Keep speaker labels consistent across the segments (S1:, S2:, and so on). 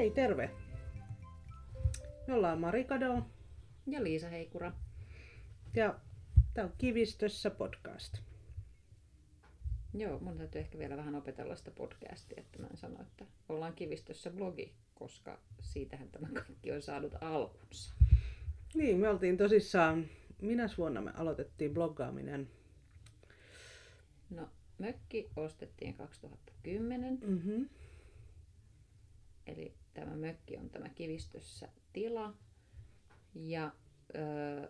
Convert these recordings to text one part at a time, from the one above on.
S1: Hei, terve! Me ollaan Mari Kado
S2: Ja Liisa Heikura.
S1: ja tämä on Kivistössä podcast.
S2: Joo, mun täytyy ehkä vielä vähän opetella sitä podcastia, että mä en sano, että ollaan kivistössä blogi, koska siitähän tämä kaikki on saanut alkunsa.
S1: Niin, me oltiin tosissaan, minä vuonna me aloitettiin bloggaaminen.
S2: No, mökki ostettiin 2010,
S1: Mm-hmm.
S2: Eli tämä mökki on tämä kivistössä tila. Ja öö,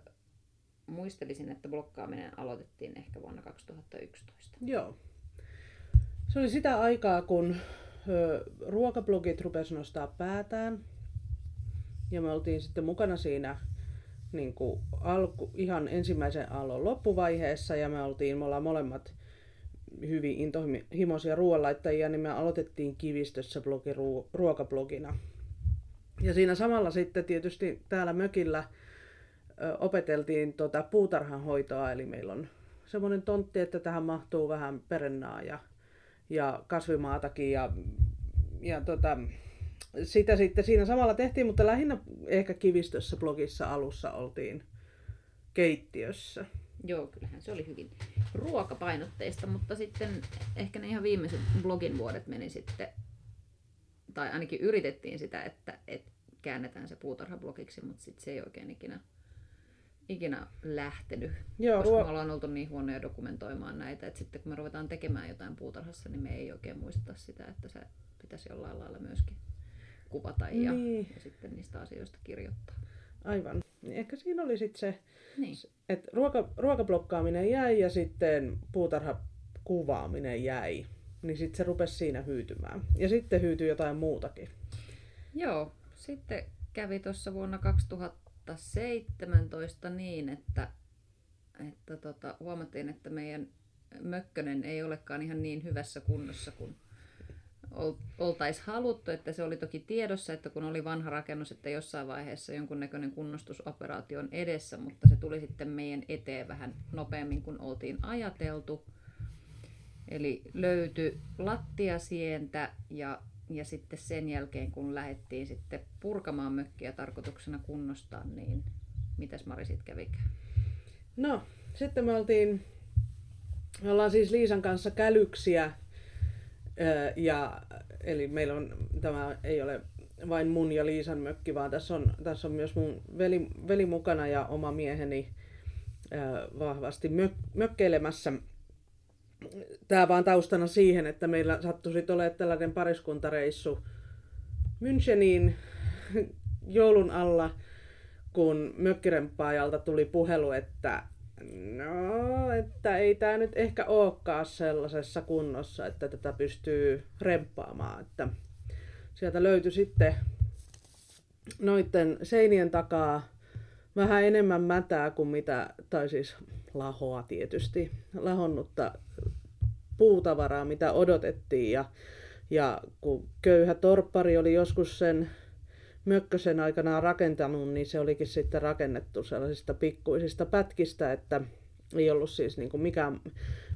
S2: muistelisin, että blokkaaminen aloitettiin ehkä vuonna 2011.
S1: Joo. Se oli sitä aikaa, kun ö, ruokablogit rupesi nostaa päätään. Ja me oltiin sitten mukana siinä niin kuin alku, ihan ensimmäisen aallon loppuvaiheessa. Ja me oltiin, me ollaan molemmat hyvin intohimoisia ruoanlaittajia, niin me aloitettiin Kivistössä blogi ruo- ruokablogina. Ja siinä samalla sitten tietysti täällä mökillä opeteltiin tota puutarhanhoitoa, eli meillä on semmoinen tontti, että tähän mahtuu vähän perennaa ja, ja kasvimaatakin ja, ja tota, sitä sitten siinä samalla tehtiin, mutta lähinnä ehkä Kivistössä blogissa alussa oltiin keittiössä.
S2: Joo, kyllähän se oli hyvin ruokapainotteista, mutta sitten ehkä ne ihan viimeiset blogin vuodet meni sitten, tai ainakin yritettiin sitä, että, että käännetään se puutarhablogiksi, mutta sitten se ei oikein ikinä, ikinä lähtenyt.
S1: Joo,
S2: koska
S1: ruo-
S2: me ollaan oltu niin huonoja dokumentoimaan näitä, että sitten kun me ruvetaan tekemään jotain puutarhassa, niin me ei oikein muisteta sitä, että se pitäisi jollain lailla myöskin kuvata ja,
S1: Niin.
S2: ja sitten niistä asioista kirjoittaa.
S1: Aivan. Niin ehkä siinä oli sitten se,
S2: Niin.
S1: että ruoka, ruokablokkaaminen jäi ja sitten puutarhakuvaaminen jäi. Niin sitten se rupesi siinä hyytymään. Ja sitten hyytyi jotain muutakin.
S2: Joo, sitten kävi tuossa vuonna 2017 niin, että, että tota, huomattiin, että meidän mökkönen ei olekaan ihan niin hyvässä kunnossa kuin oltaisiin haluttu, että se oli toki tiedossa, että kun oli vanha rakennus, että jossain vaiheessa jonkunnäköinen kunnostusoperaatio on edessä, mutta se tuli sitten meidän eteen vähän nopeammin kuin oltiin ajateltu. Eli löytyi lattiasientä ja, ja sitten sen jälkeen, kun lähdettiin sitten purkamaan mökkiä tarkoituksena kunnostaa, niin mitäs Mari sitten kävikään?
S1: No, sitten me oltiin, me ollaan siis Liisan kanssa kälyksiä. Ja, eli meillä on, tämä ei ole vain mun ja Liisan mökki, vaan tässä on, tässä on myös mun veli, veli mukana ja oma mieheni vahvasti mök, mökkeilemässä. Tämä vaan taustana siihen, että meillä sattui sitten olemaan tällainen pariskuntareissu Müncheniin joulun alla, kun mökkirempaajalta tuli puhelu, että no, että ei tämä nyt ehkä olekaan sellaisessa kunnossa, että tätä pystyy remppaamaan. Että sieltä löytyi sitten noiden seinien takaa vähän enemmän mätää kuin mitä, tai siis lahoa tietysti, lahonnutta puutavaraa, mitä odotettiin. Ja, ja kun köyhä torppari oli joskus sen mökkösen aikanaan rakentanut, niin se olikin sitten rakennettu sellaisista pikkuisista pätkistä, että ei ollut siis niin kuin mikään,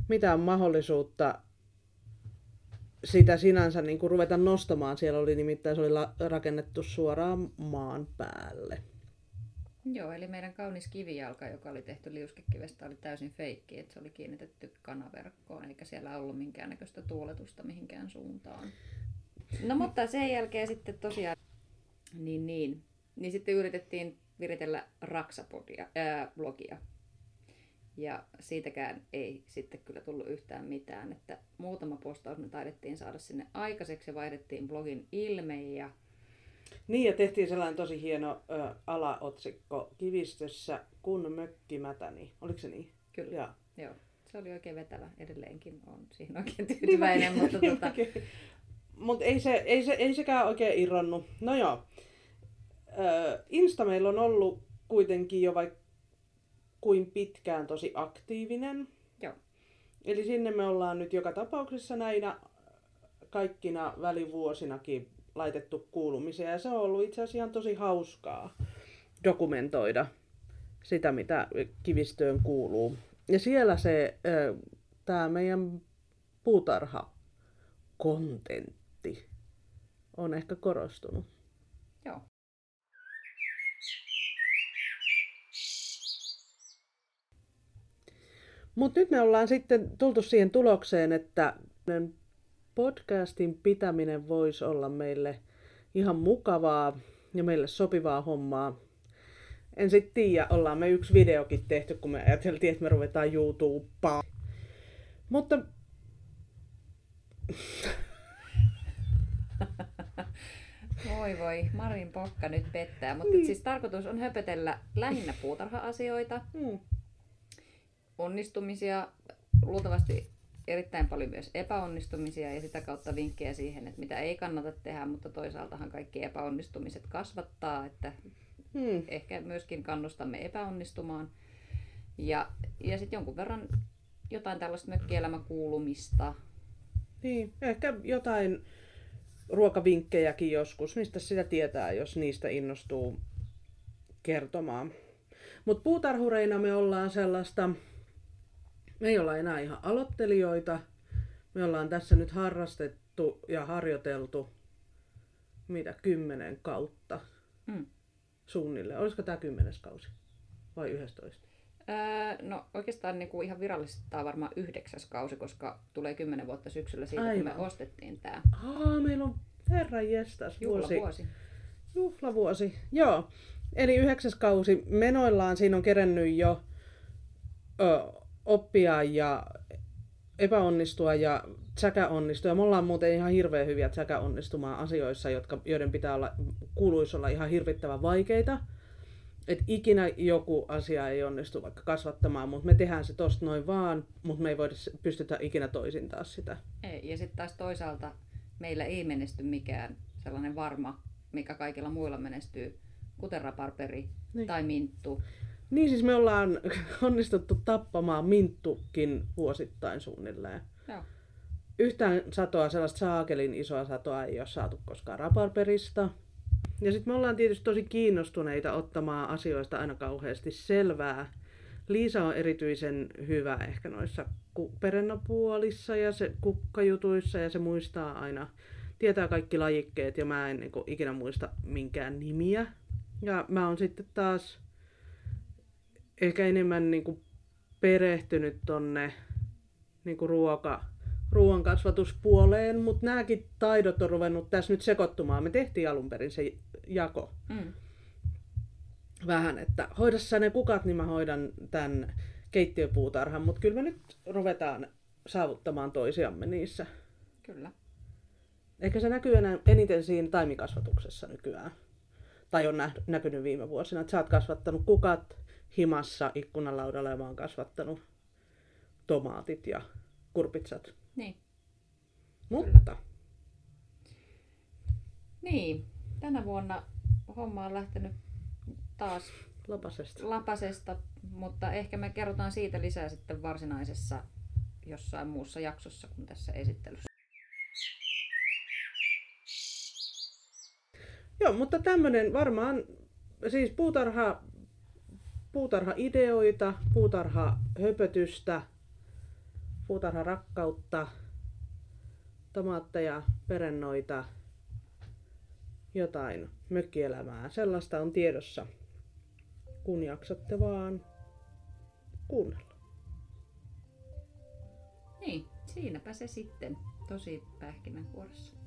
S1: mitään mahdollisuutta sitä sinänsä niin kuin ruveta nostamaan. Siellä oli nimittäin se oli rakennettu suoraan maan päälle.
S2: Joo, eli meidän kaunis kivijalka, joka oli tehty liuskekivestä, oli täysin feikki, että se oli kiinnitetty kanaverkkoon, eikä siellä ollut minkäännäköistä tuuletusta mihinkään suuntaan. No mutta sen jälkeen sitten tosiaan, niin niin, niin sitten yritettiin viritellä Raksapodia, ää, blogia. Ja siitäkään ei sitten kyllä tullut yhtään mitään, että muutama postaus me taidettiin saada sinne aikaiseksi ja vaihdettiin blogin ilme ja
S1: Niin, ja tehtiin sellainen tosi hieno ö, alaotsikko kivistössä, kun mökki mätäni. Oliko se niin?
S2: Kyllä.
S1: Joo.
S2: Joo, se oli oikein vetävä. Edelleenkin on siihen oikein tyytyväinen,
S1: Niin
S2: mutta tota,
S1: mäkin. Mut ei, se, ei, se, ei sekään oikein irronnut. No joo. Ö, Insta meillä on ollut kuitenkin jo vaikka kuin pitkään tosi aktiivinen.
S2: joo.
S1: Eli sinne me ollaan nyt joka tapauksessa näinä kaikkina välivuosinakin laitettu kuulumisia. Ja se on ollut itse asiassa ihan tosi hauskaa dokumentoida sitä, mitä kivistöön kuuluu. Ja siellä se, tämä meidän puutarha kontentti on ehkä korostunut.
S2: Joo.
S1: Mutta nyt me ollaan sitten tultu siihen tulokseen, että podcastin pitäminen voisi olla meille ihan mukavaa ja meille sopivaa hommaa. En sitten tiedä, ollaan me yksi videokin tehty, kun me ajateltiin, että me ruvetaan YouTubea. Mutta
S2: Voi voi, Marin pokka nyt pettää. Mutta
S1: Niin.
S2: siis tarkoitus on höpötellä lähinnä puutarha-asioita,
S1: mm,
S2: onnistumisia, luultavasti erittäin paljon myös epäonnistumisia ja sitä kautta vinkkejä siihen, että mitä ei kannata tehdä, mutta toisaaltahan kaikki epäonnistumiset kasvattaa, että
S1: mm,
S2: ehkä myöskin kannustamme epäonnistumaan. Ja, ja sitten jonkun verran jotain tällaista mökkielämäkuulumista.
S1: niin, ehkä jotain ruokavinkkejäkin joskus. Mistä sitä tietää, jos niistä innostuu kertomaan. Mutta puutarhureina me ollaan sellaista, me ei olla enää ihan aloittelijoita. Me ollaan tässä nyt harrastettu ja harjoiteltu mitä kymmenen kautta
S2: Mm.
S1: suunnilleen. Olisiko tämä kymmenes kausi vai 11?
S2: Öö, no oikeastaan niin kuin ihan virallisesti tämä on varmaan yhdeksäs kausi, koska tulee kymmenen vuotta syksyllä siitä, kun me
S1: Aivan.
S2: ostettiin tämä
S1: Aa, meillä on herran jestas vuosi.
S2: juhlavuosi.
S1: Juhlavuosi, joo. Eli yhdeksäs kausi menoillaan. Siinä on kerennyt jo ö, oppia ja epäonnistua ja säkä onnistua. Me ollaan muuten ihan hirveän hyviä säkä onnistumaan asioissa, jotka, joiden pitää olla, kuuluisi olla ihan hirvittävän vaikeita. Et ikinä joku asia ei onnistu vaikka kasvattamaan, mutta me tehdään se tosta noin vaan, mutta me ei voida pystytä ikinä toisin taas sitä.
S2: Ei, ja sitten taas toisaalta meillä ei menesty mikään sellainen varma, mikä kaikilla muilla menestyy, kuten raparperi
S1: niin.
S2: tai minttu.
S1: Niin siis me ollaan onnistuttu tappamaan minttukin vuosittain suunnilleen.
S2: Joo.
S1: Yhtään satoa, sellaista saakelin isoa satoa ei ole saatu koskaan raparperista. Ja sitten me ollaan tietysti tosi kiinnostuneita ottamaan asioista aina kauheasti selvää. Liisa on erityisen hyvä ehkä noissa perennapuolissa ja se kukkajutuissa ja se muistaa aina, tietää kaikki lajikkeet ja mä en niin ikinä muista minkään nimiä. Ja mä oon sitten taas ehkä enemmän niin kuin perehtynyt tonne niin kuin ruoka, ruoan kasvatuspuoleen, mutta nämäkin taidot on ruvennut tässä nyt sekoittumaan. Me tehtiin alun perin se jako
S2: Mm.
S1: vähän, että hoida sä ne kukat, niin mä hoidan tämän keittiöpuutarhan, mutta kyllä me nyt ruvetaan saavuttamaan toisiamme niissä.
S2: Kyllä.
S1: Ehkä se näkyy enää eniten siinä taimikasvatuksessa nykyään. Tai on näkynyt viime vuosina, että sä oot kasvattanut kukat himassa ikkunalaudalla ja mä oon kasvattanut tomaatit ja kurpitsat.
S2: Niin.
S1: Mutta
S2: niin, tänä vuonna homma on lähtenyt taas
S1: lapasesta.
S2: lapasesta, mutta ehkä me kerrotaan siitä lisää sitten varsinaisessa jossain muussa jaksossa kuin tässä esittelyssä.
S1: Joo, mutta tämmönen varmaan, siis puutarha, puutarha-ideoita, puutarha-höpötystä, puutarha-rakkautta, tomaatteja, perennoita, jotain mökkielämää. Sellaista on tiedossa, kun jaksatte vaan kuunnella.
S2: Niin, siinäpä se sitten tosi pähkinänkuoressa.